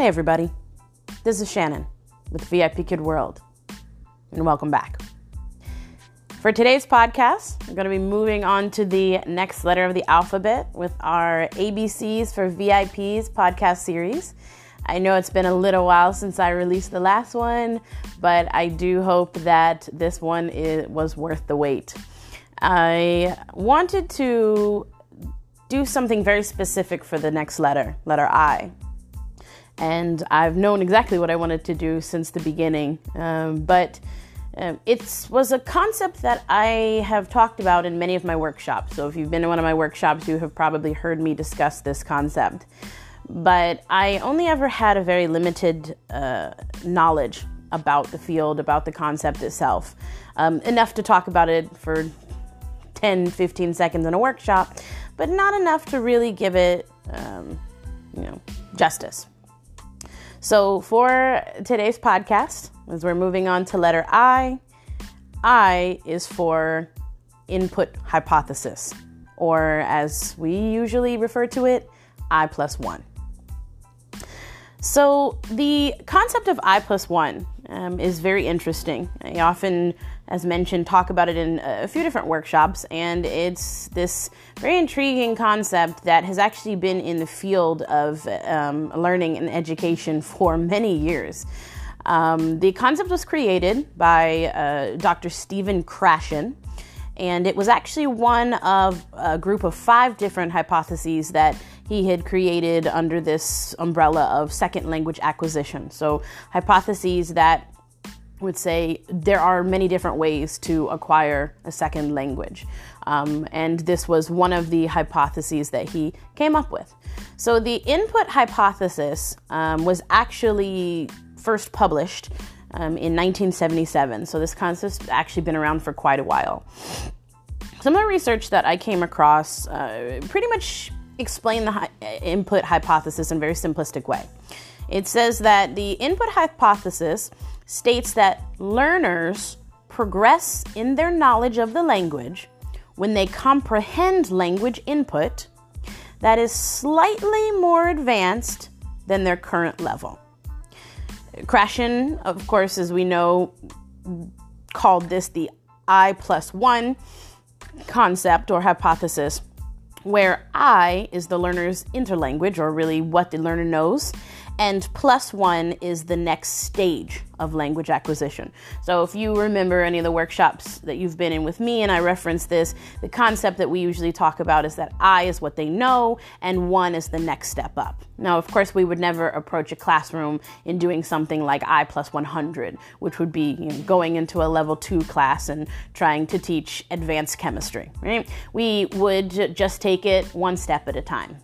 Hey, everybody. This is Shannon with VIP Kid World, and welcome back. For today's podcast, we're going to be moving on to the next letter of the alphabet with our ABCs for VIPs podcast series. I know it's been a little while since I released the last one, but I do hope that this one is, was worth the wait. I wanted to do something very specific for the next letter, letter I. And I've known exactly what I wanted to do since the beginning. Um, but um, it was a concept that I have talked about in many of my workshops. So if you've been in one of my workshops, you have probably heard me discuss this concept. But I only ever had a very limited uh, knowledge about the field, about the concept itself. Um, enough to talk about it for 10, 15 seconds in a workshop, but not enough to really give it, um, you know, justice. So for today's podcast, as we're moving on to letter I, I is for input hypothesis, or as we usually refer to it, I plus one. So the concept of I plus one um, is very interesting. I often as mentioned, talk about it in a few different workshops, and it's this very intriguing concept that has actually been in the field of um, learning and education for many years. Um, the concept was created by uh, Dr. Stephen Krashen, and it was actually one of a group of five different hypotheses that he had created under this umbrella of second language acquisition. So, hypotheses that would say there are many different ways to acquire a second language. Um, and this was one of the hypotheses that he came up with. So the input hypothesis um, was actually first published um, in 1977. So this concept's actually been around for quite a while. Some of the research that I came across uh, pretty much explain the hi- input hypothesis in a very simplistic way. It says that the input hypothesis states that learners progress in their knowledge of the language when they comprehend language input that is slightly more advanced than their current level. Krashen, of course, as we know, called this the I plus one concept or hypothesis, where I is the learner's interlanguage, or really what the learner knows, and plus one is the next stage of language acquisition. So, if you remember any of the workshops that you've been in with me, and I reference this, the concept that we usually talk about is that I is what they know, and one is the next step up. Now, of course, we would never approach a classroom in doing something like I plus 100, which would be you know, going into a level two class and trying to teach advanced chemistry, right? We would just take it one step at a time.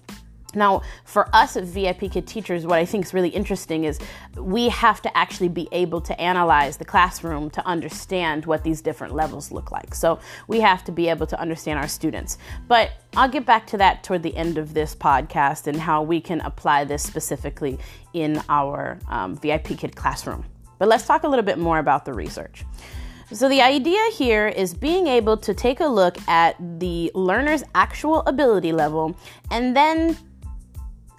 Now, for us VIP Kid teachers, what I think is really interesting is we have to actually be able to analyze the classroom to understand what these different levels look like. So we have to be able to understand our students. But I'll get back to that toward the end of this podcast and how we can apply this specifically in our um, VIP Kid classroom. But let's talk a little bit more about the research. So, the idea here is being able to take a look at the learner's actual ability level and then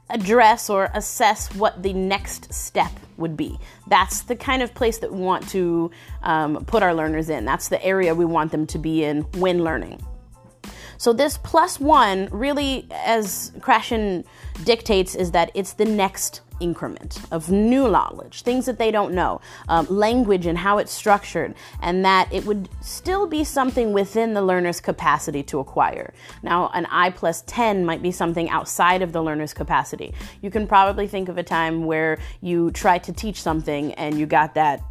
address or assess what the next step would be. That's the kind of place that we want to um, put our learners in. That's the area we want them to be in when learning. So, this plus one really, as Krashen dictates, is that it's the next increment of new knowledge, things that they don't know, um, language and how it's structured, and that it would still be something within the learner's capacity to acquire. Now, an I plus 10 might be something outside of the learner's capacity. You can probably think of a time where you tried to teach something and you got that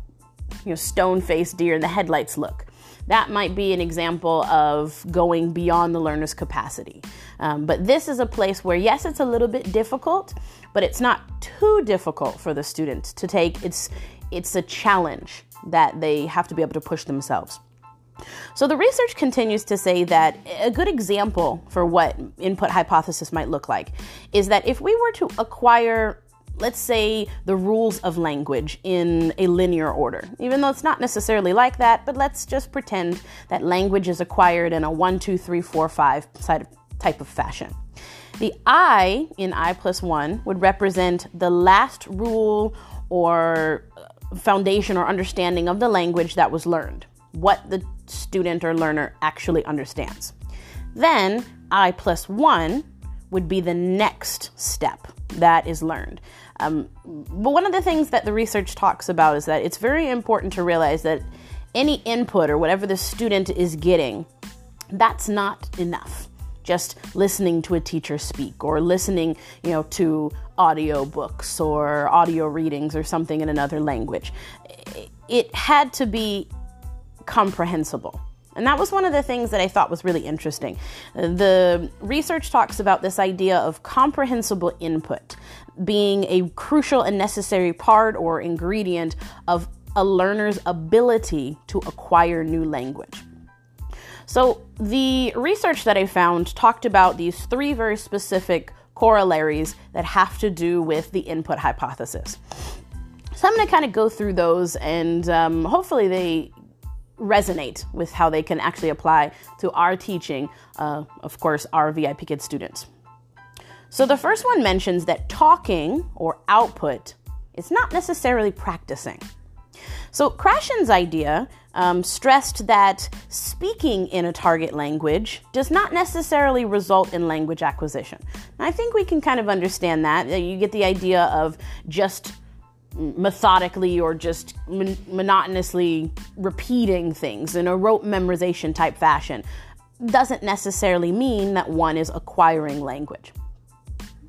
you know, stone faced deer in the headlights look that might be an example of going beyond the learner's capacity. Um, but this is a place where, yes, it's a little bit difficult, but it's not too difficult for the student to take. It's, it's a challenge that they have to be able to push themselves. So the research continues to say that a good example for what input hypothesis might look like is that if we were to acquire let's say, the rules of language in a linear order, even though it's not necessarily like that, but let's just pretend that language is acquired in a one, two, three, four, five type of fashion. The I in I plus one would represent the last rule or foundation or understanding of the language that was learned, what the student or learner actually understands. Then I plus one would be the next step that is learned. Um, but one of the things that the research talks about is that it's very important to realize that any input or whatever the student is getting, that's not enough. Just listening to a teacher speak or listening, you know, to audio books or audio readings or something in another language. It had to be comprehensible. And that was one of the things that I thought was really interesting. The research talks about this idea of comprehensible input being a crucial and necessary part or ingredient of a learner's ability to acquire new language. So, the research that I found talked about these three very specific corollaries that have to do with the input hypothesis. So, I'm going to kind of go through those and um, hopefully they resonate with how they can actually apply to our teaching, uh, of course, our VIP Kids students. So the first one mentions that talking or output is not necessarily practicing. So Krashen's idea um, stressed that speaking in a target language does not necessarily result in language acquisition. I think we can kind of understand that. You get the idea of just methodically or just mon- monotonously repeating things in a rote memorization type fashion doesn't necessarily mean that one is acquiring language.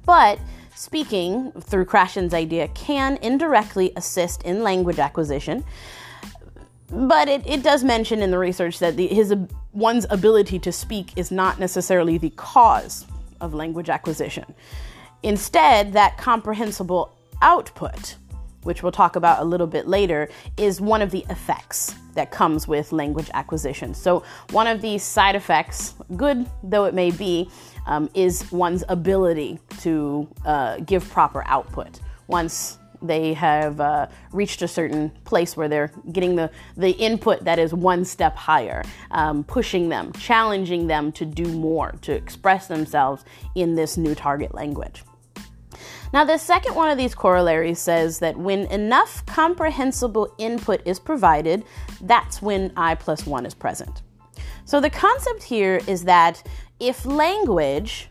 But speaking through Krashen's idea can indirectly assist in language acquisition. But it, it does mention in the research that the, his one's ability to speak is not necessarily the cause of language acquisition. Instead, that comprehensible output which we'll talk about a little bit later, is one of the effects that comes with language acquisition. So, one of these side effects, good though it may be, um, is one's ability to uh, give proper output. Once they have uh, reached a certain place where they're getting the, the input that is one step higher, um, pushing them, challenging them to do more, to express themselves in this new target language. Now, the second one of these corollaries says that when enough comprehensible input is provided, that's when I plus one is present. So the concept here is that if language,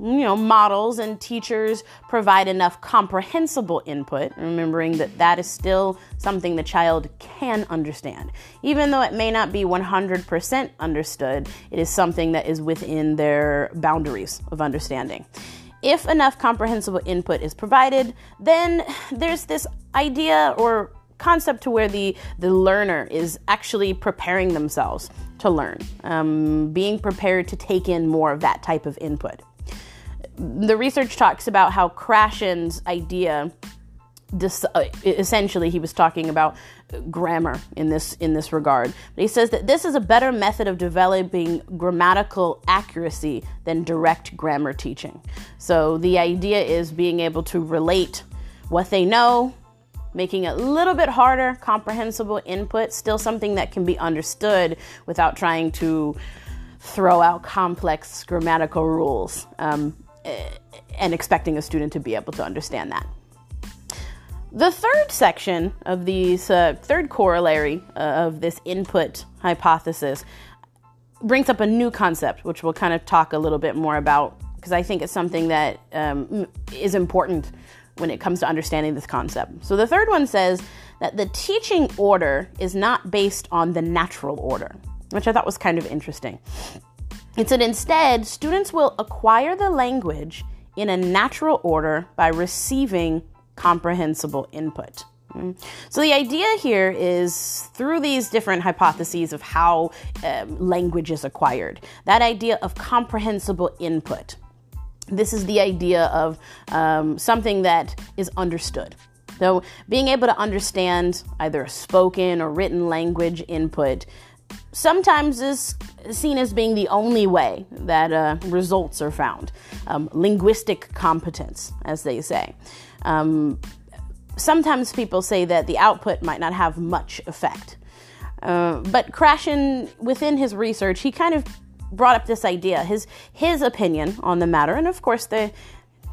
you know, models and teachers provide enough comprehensible input, remembering that that is still something the child can understand. Even though it may not be 100% understood, it is something that is within their boundaries of understanding if enough comprehensible input is provided, then there's this idea or concept to where the, the learner is actually preparing themselves to learn, um, being prepared to take in more of that type of input. The research talks about how Krashen's idea this, uh, essentially he was talking about grammar in this in this regard. But he says that this is a better method of developing grammatical accuracy than direct grammar teaching. So the idea is being able to relate what they know, making a little bit harder, comprehensible input, still something that can be understood without trying to throw out complex grammatical rules um, and expecting a student to be able to understand that. The third section of these, uh, third corollary uh, of this input hypothesis brings up a new concept, which we'll kind of talk a little bit more about because I think it's something that um, is important when it comes to understanding this concept. So the third one says that the teaching order is not based on the natural order, which I thought was kind of interesting. It said instead, students will acquire the language in a natural order by receiving comprehensible input. So, the idea here is through these different hypotheses of how um, language is acquired, that idea of comprehensible input. This is the idea of um, something that is understood. So, being able to understand either a spoken or written language input sometimes is seen as being the only way that uh, results are found. Um, linguistic competence, as they say. Um, sometimes people say that the output might not have much effect. Uh, but Krashen, within his research, he kind of brought up this idea, his his opinion on the matter, and of course the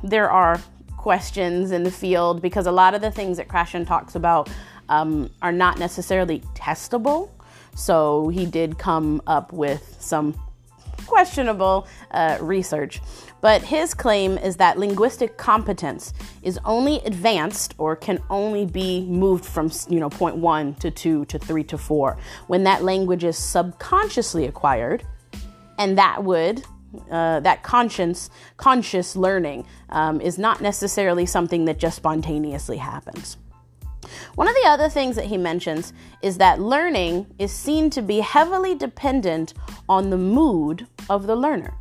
there are questions in the field because a lot of the things that Krashen talks about um, are not necessarily testable. So he did come up with some questionable uh, research. But his claim is that linguistic competence is only advanced or can only be moved from you know point one to two to three to four when that language is subconsciously acquired, and that would uh, that conscious conscious learning um, is not necessarily something that just spontaneously happens. One of the other things that he mentions is that learning is seen to be heavily dependent on the mood of the learner,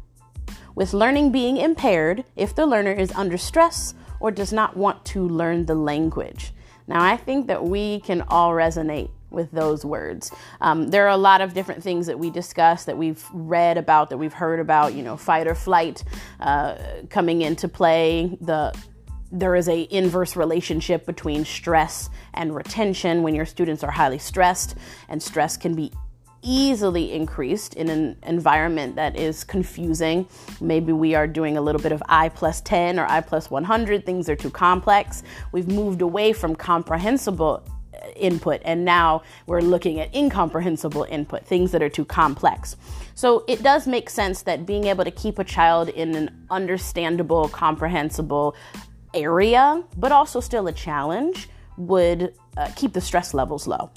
with learning being impaired if the learner is under stress or does not want to learn the language. Now, I think that we can all resonate with those words. Um, there are a lot of different things that we discuss, that we've read about, that we've heard about, you know, fight or flight uh, coming into play, the there is a inverse relationship between stress and retention when your students are highly stressed and stress can be easily increased in an environment that is confusing. Maybe we are doing a little bit of i plus 10 or i plus 100 things are too complex. We've moved away from comprehensible input and now we're looking at incomprehensible input things that are too complex. So it does make sense that being able to keep a child in an understandable comprehensible area, but also still a challenge, would uh, keep the stress levels low.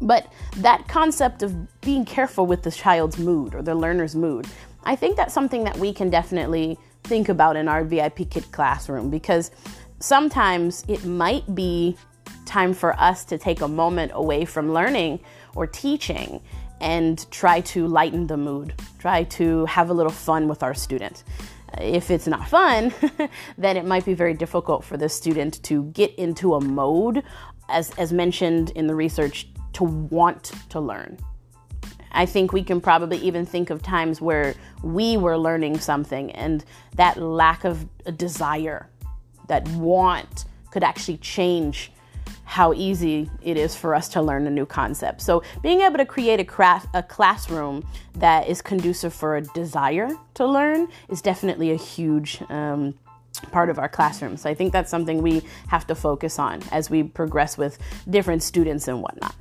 But that concept of being careful with the child's mood or the learner's mood, I think that's something that we can definitely think about in our VIP Kid classroom because sometimes it might be time for us to take a moment away from learning or teaching and try to lighten the mood, try to have a little fun with our student if it's not fun, then it might be very difficult for the student to get into a mode, as, as mentioned in the research, to want to learn. I think we can probably even think of times where we were learning something and that lack of desire, that want, could actually change how easy it is for us to learn a new concept. So, being able to create a, craft, a classroom that is conducive for a desire to learn is definitely a huge um, part of our classroom. So, I think that's something we have to focus on as we progress with different students and whatnot.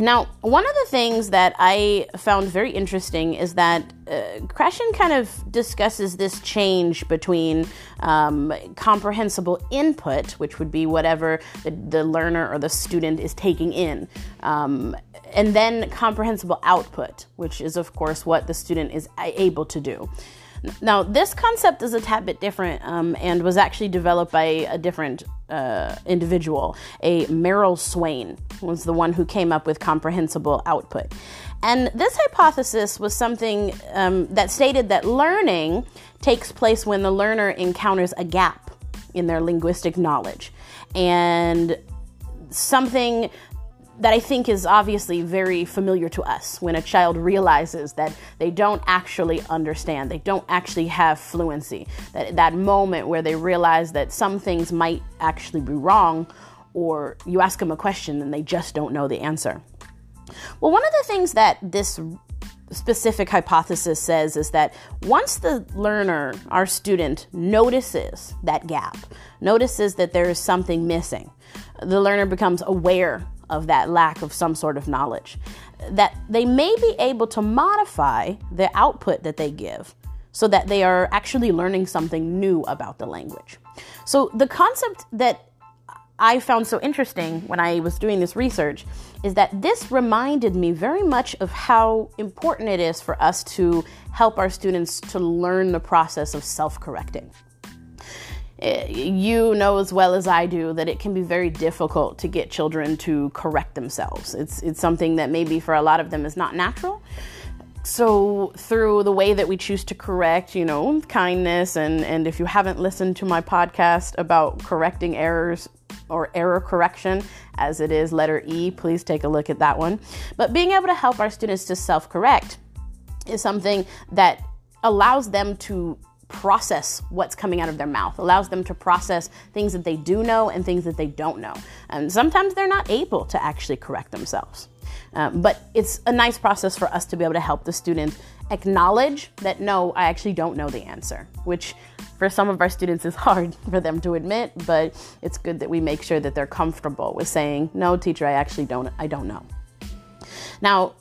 Now, one of the things that I found very interesting is that uh, Krashen kind of discusses this change between um, comprehensible input, which would be whatever the, the, learner or the student is taking in, um, and then comprehensible output, which is, of course, what the student is able to do. Now, this concept is a tad bit different um, and was actually developed by a different uh, individual. A Merrill Swain was the one who came up with comprehensible output. And this hypothesis was something um, that stated that learning takes place when the learner encounters a gap in their linguistic knowledge. And something that I think is obviously very familiar to us when a child realizes that they don't actually understand, they don't actually have fluency. That that moment where they realize that some things might actually be wrong, or you ask them a question and they just don't know the answer. Well, one of the things that this specific hypothesis says is that once the learner, our student, notices that gap, notices that there is something missing, the learner becomes aware of that lack of some sort of knowledge. That they may be able to modify the output that they give so that they are actually learning something new about the language. So, the concept that I found so interesting when I was doing this research is that this reminded me very much of how important it is for us to help our students to learn the process of self correcting. Eh, you know as well as I do that it can be very difficult to get children to correct themselves. It's it's something that maybe for a lot of them is not natural. So through the way that we choose to correct, you know, kindness and and if you haven't listened to my podcast about correcting errors or error correction as it is letter E, please take a look at that one. But being able to help our students to self-correct is something that allows them to process what's coming out of their mouth, allows them to process things that they do know and things that they don't know. And sometimes they're not able to actually correct themselves. Um, but it's a nice process for us to be able to help the student acknowledge that no, I actually don't know the answer, which for some of our students is hard for them to admit, but it's good that we make sure that they're comfortable with saying, no, teacher, I actually don't, I don't know. Now,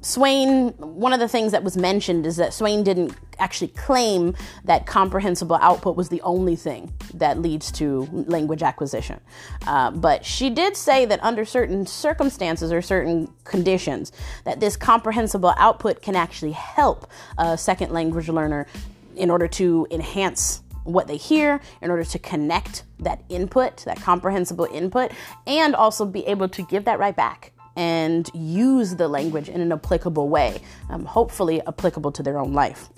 Swain, one of the things that was mentioned is that Swain didn't actually claim that comprehensible output was the only thing that leads to language acquisition. Uh, but she did say that under certain circumstances or certain conditions, that this comprehensible output can actually help a second language learner in order to enhance what they hear in order to connect that input, that comprehensible input, and also be able to give that right back and use the language in an applicable way, um, hopefully applicable to their own life.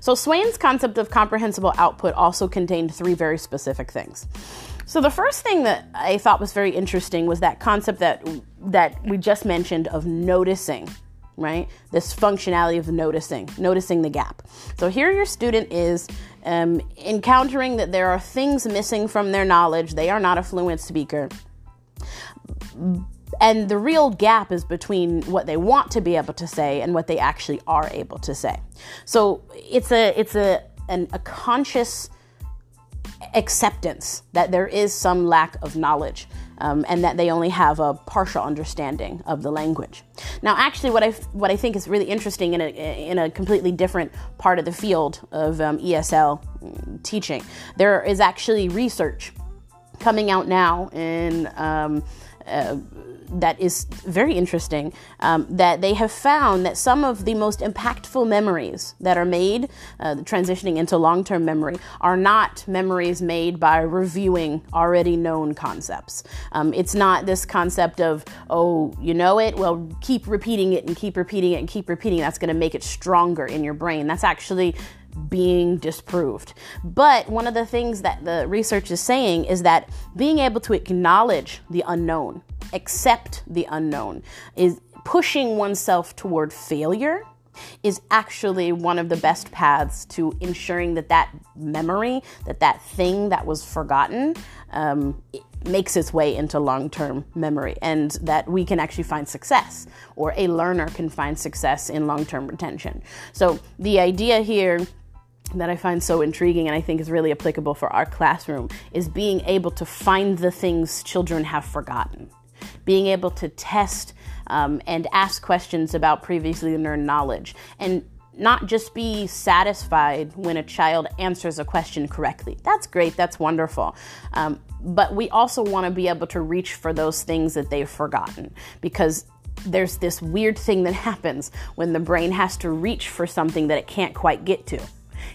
So, Swain's concept of comprehensible output also contained three very specific things. So, the first thing that I thought was very interesting was that concept that, that we just mentioned of noticing right? This functionality of noticing, noticing the gap. So here your student is um, encountering that there are things missing from their knowledge. They are not a fluent speaker and the real gap is between what they want to be able to say and what they actually are able to say so it's a it's a an, a conscious acceptance that there is some lack of knowledge um, and that they only have a partial understanding of the language. Now, actually, what I what I think is really interesting in a in a completely different part of the field of um, ESL teaching, there is actually research coming out now in um, uh, that is very interesting um, that they have found that some of the most impactful memories that are made, uh, transitioning into long term memory, are not memories made by reviewing already known concepts. Um, it's not this concept of, oh, you know it, well, keep repeating it and keep repeating it and keep repeating. That's going to make it stronger in your brain. That's actually being disproved. But one of the things that the research is saying is that being able to acknowledge the unknown, accept the unknown, is pushing oneself toward failure is actually one of the best paths to ensuring that that memory, that that thing that was forgotten, um, it makes its way into long term memory and that we can actually find success or a learner can find success in long term retention. So the idea here that I find so intriguing and I think is really applicable for our classroom is being able to find the things children have forgotten, being able to test um, and ask questions about previously learned knowledge, and not just be satisfied when a child answers a question correctly. That's great, that's wonderful. Um, but we also want to be able to reach for those things that they've forgotten because there's this weird thing that happens when the brain has to reach for something that it can't quite get to.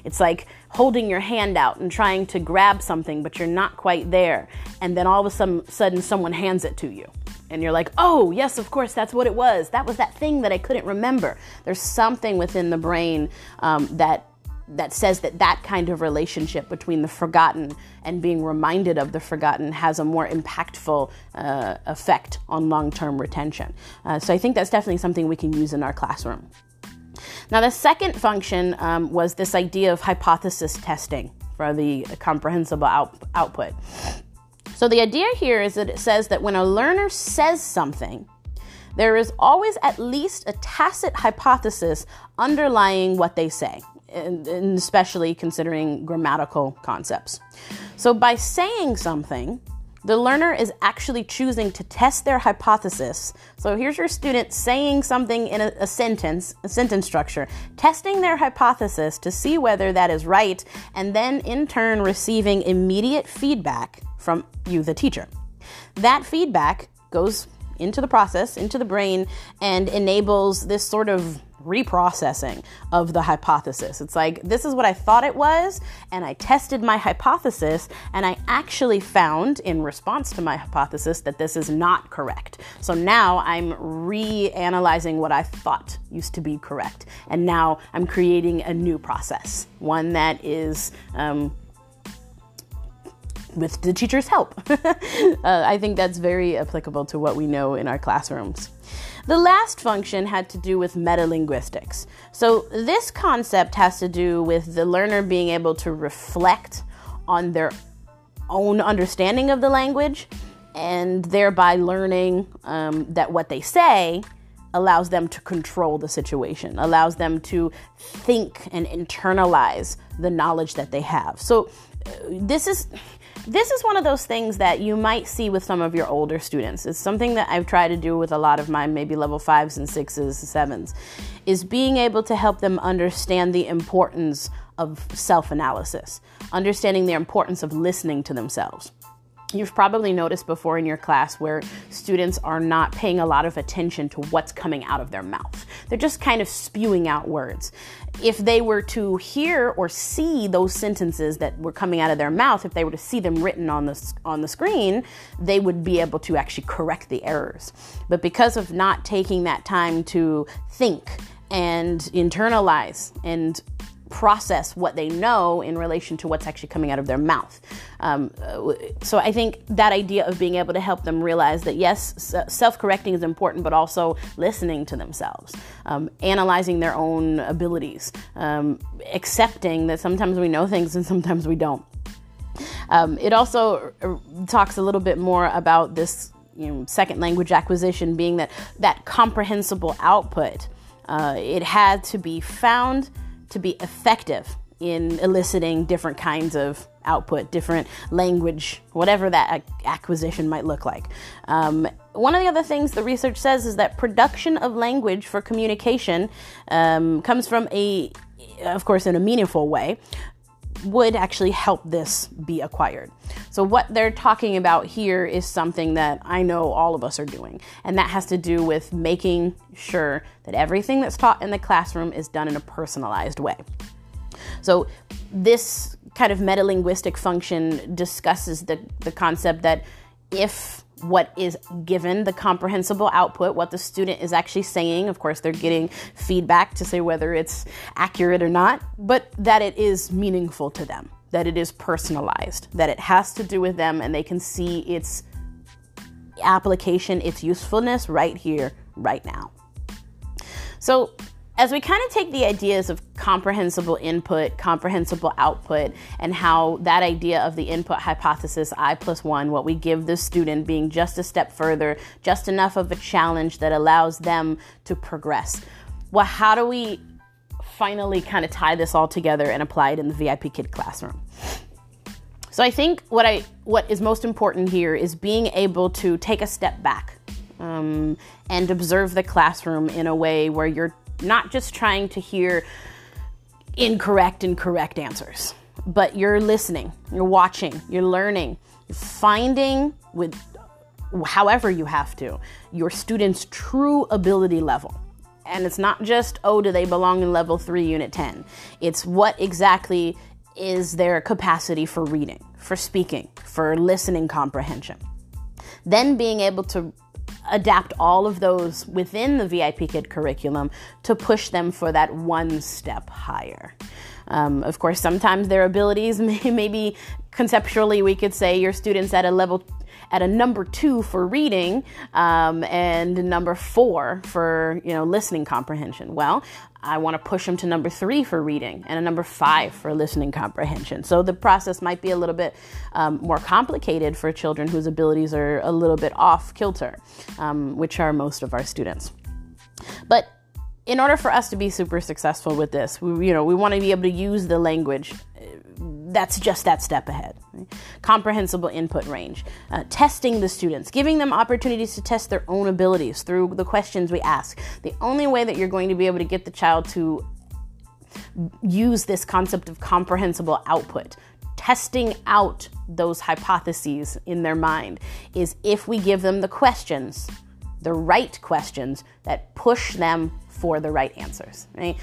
It's like holding your hand out and trying to grab something, but you're not quite there. And then all of a sudden, someone hands it to you. And you're like, oh, yes, of course, that's what it was. That was that thing that I couldn't remember. There's something within the brain um, that that says that that kind of relationship between the forgotten and being reminded of the forgotten has a more impactful uh, effect on long-term retention. Uh, so I think that's definitely something we can use in our classroom. Now, the second function um, was this idea of hypothesis testing for the comprehensible out- output. So, the idea here is that it says that when a learner says something, there is always at least a tacit hypothesis underlying what they say, and, and especially considering grammatical concepts. So, by saying something, the learner is actually choosing to test their hypothesis. So here's your student saying something in a, a, sentence, a sentence structure, testing their hypothesis to see whether that is right, and then in turn receiving immediate feedback from you, the teacher. That feedback goes into the process, into the brain, and enables this sort of reprocessing of the hypothesis. It's like, this is what I thought it was, and I tested my hypothesis, and I actually found, in response to my hypothesis, that this is not correct. So now I'm reanalyzing what I thought used to be correct, and now I'm creating a new process, one that is um, with the teacher's help. uh, I think that's very applicable to what we know in our classrooms. The last function had to do with metalinguistics. So, this concept has to do with the learner being able to reflect on their own understanding of the language and thereby learning um, that what they say allows them to control the situation, allows them to think and internalize the knowledge that they have. So, uh, this is this is one of those things that you might see with some of your older students. It's something that I've tried to do with a lot of my maybe level fives and sixes, sevens, is being able to help them understand the importance of self analysis, understanding the importance of listening to themselves. You've probably noticed before in your class where students are not paying a lot of attention to what's coming out of their mouth. They're just kind of spewing out words. If they were to hear or see those sentences that were coming out of their mouth, if they were to see them written on the on the screen, they would be able to actually correct the errors. But because of not taking that time to think and internalize and process what they know in relation to what's actually coming out of their mouth. Um, so I think that idea of being able to help them realize that yes, self correcting is important, but also listening to themselves, um, analyzing their own abilities, um, accepting that sometimes we know things and sometimes we don't. Um, it also uh, talks a little bit more about this you know, second language acquisition being that that comprehensible output. Uh, it had to be found to be effective in eliciting different kinds of output, different language, whatever that acquisition might look like. Um, one of the other things the research says is that production of language for communication um, comes from a, of course, in a meaningful way, would actually help this be acquired. So, what they're talking about here is something that I know all of us are doing, and that has to do with making sure that everything that's taught in the classroom is done in a personalized way. So, this kind of metalinguistic function discusses the, the concept that if what is given, the comprehensible output, what the student is actually saying. Of course, they're getting feedback to say whether it's accurate or not, but that it is meaningful to them, that it is personalized, that it has to do with them, and they can see its application, its usefulness right here, right now. So, as we kind of take the ideas of comprehensible input, comprehensible output, and how that idea of the input hypothesis, I plus one, what we give the student being just a step further, just enough of a challenge that allows them to progress. Well, how do we finally kind of tie this all together and apply it in the VIP Kid classroom? So I think what I what is most important here is being able to take a step back um, and observe the classroom in a way where you're not just trying to hear incorrect and correct answers, but you're listening, you're watching, you're learning, you're finding with however you have to your student's true ability level. And it's not just, oh, do they belong in level 3, unit 10? It's what exactly is their capacity for reading, for speaking, for listening comprehension. Then being able to adapt all of those within the VIP Kid curriculum to push them for that one step higher. Um, of course, sometimes their abilities may, maybe conceptually we could say your students at a level at a number two for reading um, and number four for you know listening comprehension. Well, I want to push them to number three for reading and a number five for listening comprehension. So the process might be a little bit um, more complicated for children whose abilities are a little bit off kilter, um, which are most of our students. But in order for us to be super successful with this, we, you know, we want to be able to use the language that's just that step ahead. Comprehensible input range, uh, testing the students, giving them opportunities to test their own abilities through the questions we ask. The only way that you're going to be able to get the child to use this concept of comprehensible output, testing out those hypotheses in their mind, is if we give them the questions, the right questions that push them for the right answers, right?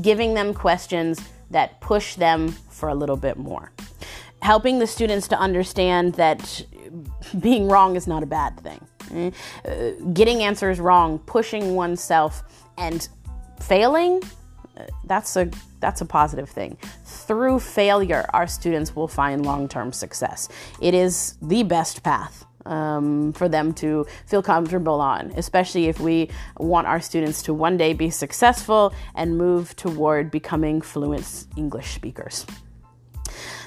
Giving them questions that push them for a little bit more. Helping the students to understand that being wrong is not a bad thing. Uh, getting answers wrong, pushing oneself, and failing that's a that's a positive thing. Through failure, our students will find long-term success. It is the best path um, for them to feel comfortable on, especially if we want our students to one day be successful and move toward becoming fluent English speakers.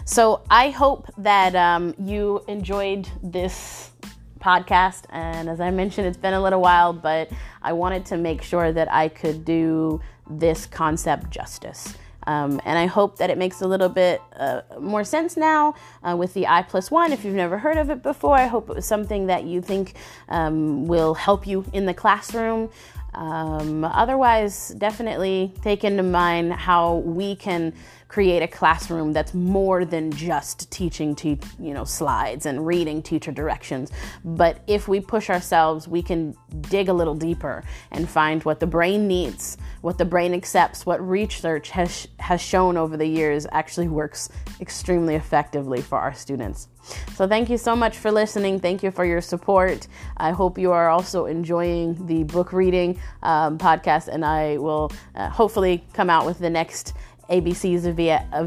So I hope that um, you enjoyed this podcast. And as I mentioned, it's been a little while, but I wanted to make sure that I could do this concept justice. Um, and I hope that it makes a little bit uh, more sense now uh, with the I plus one. If you've never heard of it before, I hope it was something that you think um, will help you in the classroom. Um, otherwise, definitely take into mind how we can create a classroom that's more than just teaching te- you know slides and reading teacher directions. But if we push ourselves we can dig a little deeper and find what the brain needs what the brain accepts what research has has shown over the years actually works extremely effectively for our students. So thank you so much for listening. Thank you for your support. I hope you are also enjoying the book reading um, podcast and i will uh, hopefully come out with the next ABCs of,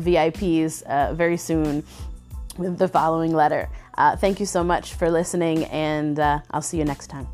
VIPs uh, very soon with the following letter. Uh, thank you so much for listening, and uh, I'll see you next time.